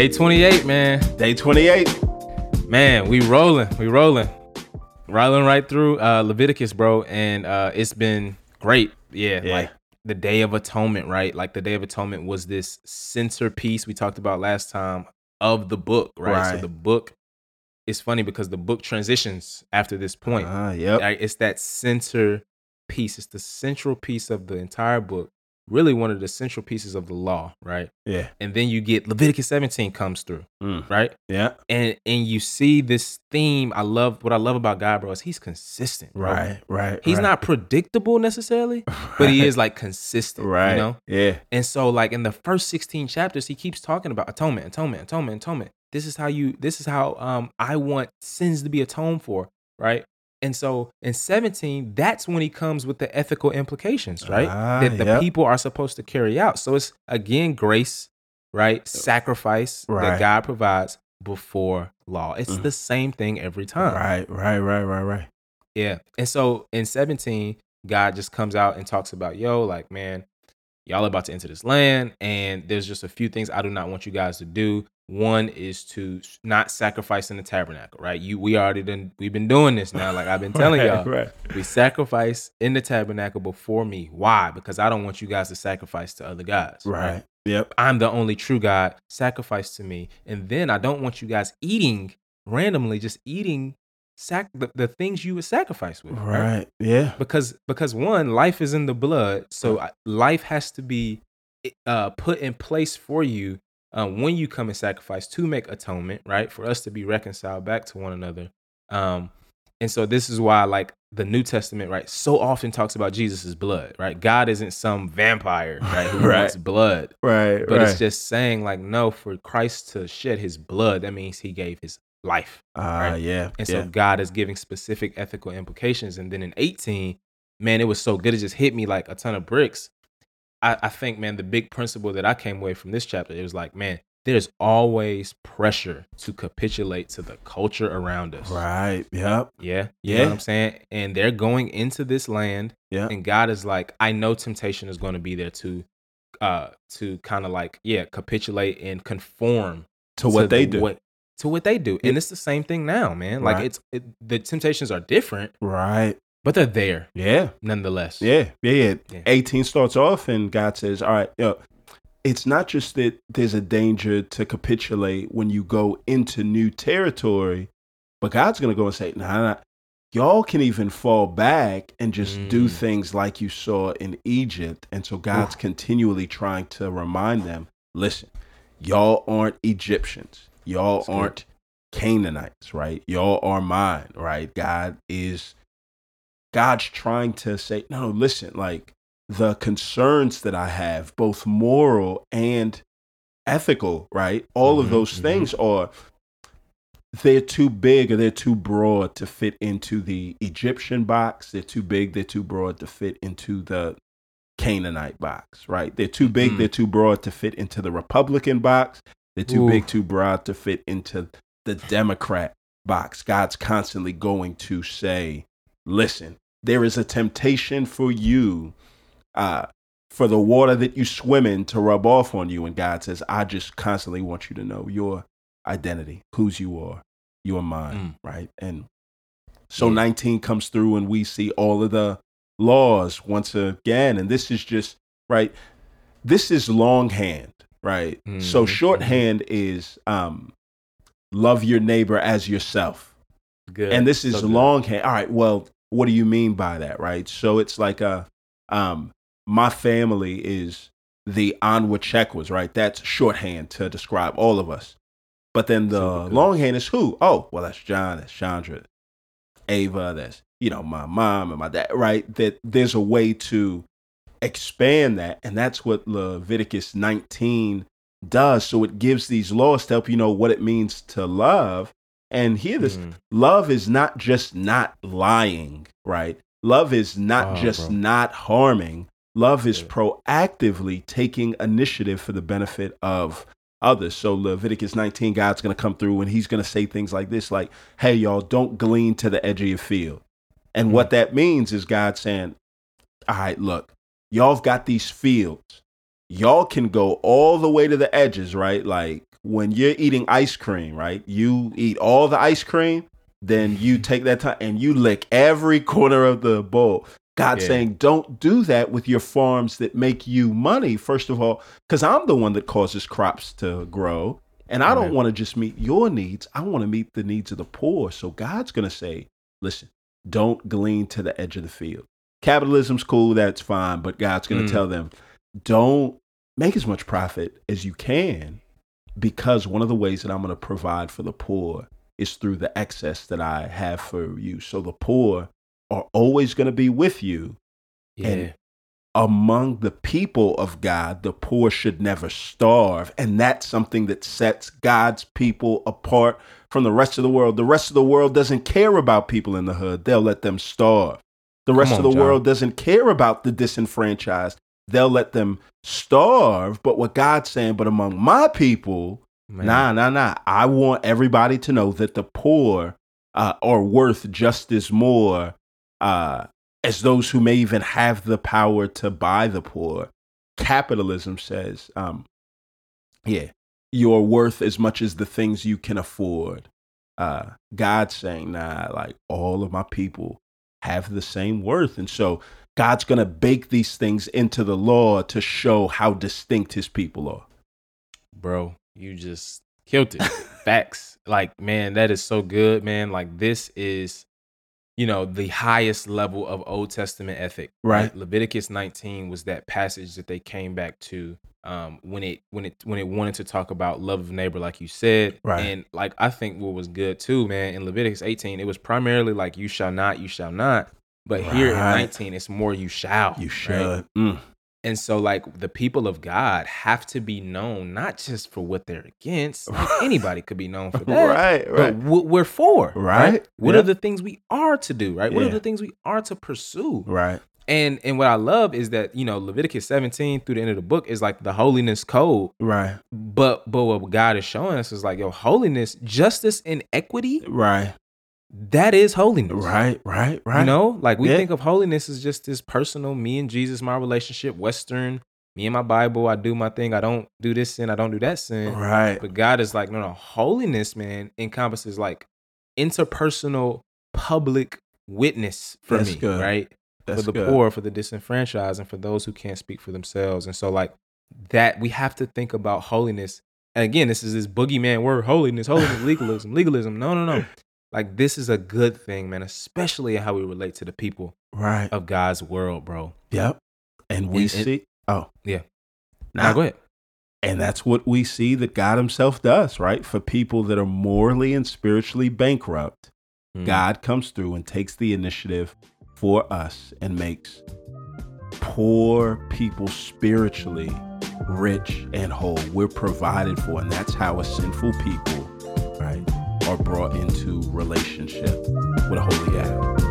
Day 28, man. Day 28. Man, we rolling. We rolling. Rolling right through uh Leviticus, bro. And uh it's been great. Yeah, Yeah. Like the Day of Atonement, right? Like the Day of Atonement was this centerpiece we talked about last time of the book, right? So the book is funny because the book transitions after this point. Ah, yep. It's that center piece. It's the central piece of the entire book. Really one of the central pieces of the law, right? Yeah. And then you get Leviticus 17 comes through, Mm. right? Yeah. And and you see this theme. I love what I love about God, bro, is he's consistent. bro. Right. Right. He's right. not predictable necessarily, but he is like consistent. Right. You know? Yeah. And so, like in the first 16 chapters, he keeps talking about atonement, atonement, atonement, atonement. This is how you, this is how um I want sins to be atoned for, right? And so in 17, that's when he comes with the ethical implications, right? Ah, that the yep. people are supposed to carry out. So it's again grace, right? Sacrifice Right. that God provides before law. It's Mhm. the same thing every time. Right. Right. Right. Right. Right. Yeah. And so in 17, God just comes out and talks about, yo, like, man, y'all are about to enter this land, and there's just a few things I do not want you guys to do. One is to not sacrifice in the tabernacle, right? You we already done we've been doing this now. Like I've been telling right, y'all. Right. We sacrifice in the tabernacle before me. Why? Because I don't want you guys to sacrifice to other gods. Right. Yep. I'm the only true God. Sacrifice to me. And then I don't want you guys eating randomly, just eating sac- the, the things you would sacrifice with. Right. Right. Yeah. Because because one, life is in the blood. So life has to be uh, put in place for you uh, when you come and sacrifice to make atonement, right? For us to be reconciled back to one another. Um, and so this is why, like the New Testament, right, so often talks about Jesus' blood, right? God isn't some vampire, right, who Right. wants blood. Right. But right. it's just saying, like, no, for Christ to shed his blood, that means he gave his life. Ah, right. yeah. And yeah. so God is giving specific ethical implications. And then in 18, man, it was so good. It just hit me like a ton of bricks. I, I think, man, the big principle that I came away from this chapter, it was like, man, there's always pressure to capitulate to the culture around us. Right. Yep. Yeah. You know Yeah. what I'm saying? And they're going into this land Yeah. and God is like, I know temptation is going to be there to uh to kind of like, yeah, capitulate and conform To what they do. What, to what they do. And it's the same thing now, man. Like Right. it's it, the temptations are different, Right. but they're there Yeah. nonetheless. Yeah. Yeah. Yeah. Yeah. 18 starts off and God says, all right, yo, it's not just that there's a danger to capitulate when you go into new territory, but God's going to go and say, nah, nah, y'all can even fall back and just do Mm. things like you saw in Egypt. And so God's continually trying to remind them, listen, y'all aren't Egyptians. Y'all That's aren't Canaanites, right? Y'all are mine, right? God is God's trying to say, no, listen, like the concerns that I have, both moral and ethical, right? All of Mhm, those mhm. things are they're too big or they're too broad to fit into the Egyptian box. They're too big, they're too broad to fit into the Canaanite box, right? They're too big, Mhm. they're too broad to fit into the Republican box. They're too Ooh. big, too broad to fit into the Democrat box. God's constantly going to say, listen, there is a temptation for you, uh, for the water that you swim in to rub off on you. And God says, I just constantly want you to know your identity, whose you are. You are mine, right? And so Yeah. 19 comes through and we see all of the laws once again. And this is just, right? This is longhand, right? So Mhm, shorthand is um, love your neighbor as yourself. Good. And this is So longhand. All right, well, what do you mean by that, right? So it's like a, um, my family is the Anwachekwas, right? That's shorthand to describe all of us. But then the longhand is who? Oh, well, that's John, that's Chandra, Ava, that's, you know, my mom and my dad, right? That there's a way to expand that. And that's what Leviticus 19 does. So it gives these laws to help you know what it means to love. And hear this Mhm. love is not just not lying, right? Love is not Oh, just bro. not harming. Love is Yeah. proactively taking initiative for the benefit of others. So Leviticus 19, God's going to come through and he's going to say things like this like, "Hey y'all, don't glean to the edge of your field." And Mm. what that means is God saying, "All right, look, y'all've got these fields. Y'all can go all the way to the edges, right? Like when you're eating ice cream, right? You eat all the ice cream, then you take that time and you lick every corner of the bowl. God Yeah. saying, don't do that with your farms that make you money, first of all, because I'm the one that causes crops to grow. And I don't want to just meet your needs. I want to meet the needs of the poor. So God's going to say, listen, don't glean to the edge of the field. Capitalism's cool, that's fine. But God's going to Mm. tell them, don't make as much profit as you can because one of the ways that I'm going to provide for the poor is through the excess that I have for you. So the poor are always going to be with you. Yeah. And among the people of God, the poor should never starve. And that's something that sets God's people apart from the rest of the world. The rest of the world doesn't care about people in the hood, they'll let them starve. The rest Come of the John. world doesn't care about the disenfranchised, they'll let them starve. But what God's saying, but among my people, Man. Nah, nah, nah. I want everybody to know that the poor uh, are worth just as more uh, as those who may even have the power to buy the poor. Capitalism says, um, yeah, you're worth as much as the things you can afford. Uh, God's saying, nah, like all of my people have the same worth. And so God's going to bake these things into the law to show how distinct his people are. bro you just killed it facts like man that is so good man like this is you know the highest level of old testament ethic Right. leviticus 19 was that passage that they came back to um when it when it when it wanted to talk about love of neighbor like you said Right. and like i think what was good too man in leviticus 18 it was primarily like you shall not you shall not but here in 19 it's more you shall You right? should. Mm. And so, like, the people of God have to be known not just for what they're against. Like, anybody could be known for that. Right, But right. what we're for, Right, What yeah. are the things we are to do, right? What are the things we are to pursue? Right. And and what I love is that you know Leviticus 17 through the end of the book is like the holiness code. Right. But but what God is showing us is like yo holiness, justice, and equity. Right. That is holiness. Right. Right. Right. You know, like we Yeah. think of holiness as just this personal, me and Jesus, my relationship, Western, me and my Bible, I do my thing. I don't do this sin, I don't do that sin. Right. But God is like, no, no, holiness, man, encompasses like interpersonal public witness for That's me, good. right? That's for the good. poor, for the disenfranchised, and for those who can't speak for themselves. And so, like that, we have to think about holiness. And again, this is this boogeyman word: holiness, holiness, legalism, legalism. No, no, no. Like this is a good thing, man. Especially how we relate to the people Right. of God's world, bro. Yep. And we And- see. Oh. Yeah. Now Now go ahead. And that's what we see that God Himself does, right? For people that are morally and spiritually bankrupt, Mm. God comes through and takes the initiative for us and makes poor people spiritually rich and whole. We're provided for, and that's how a sinful people, right, are brought into relationship with a holy God.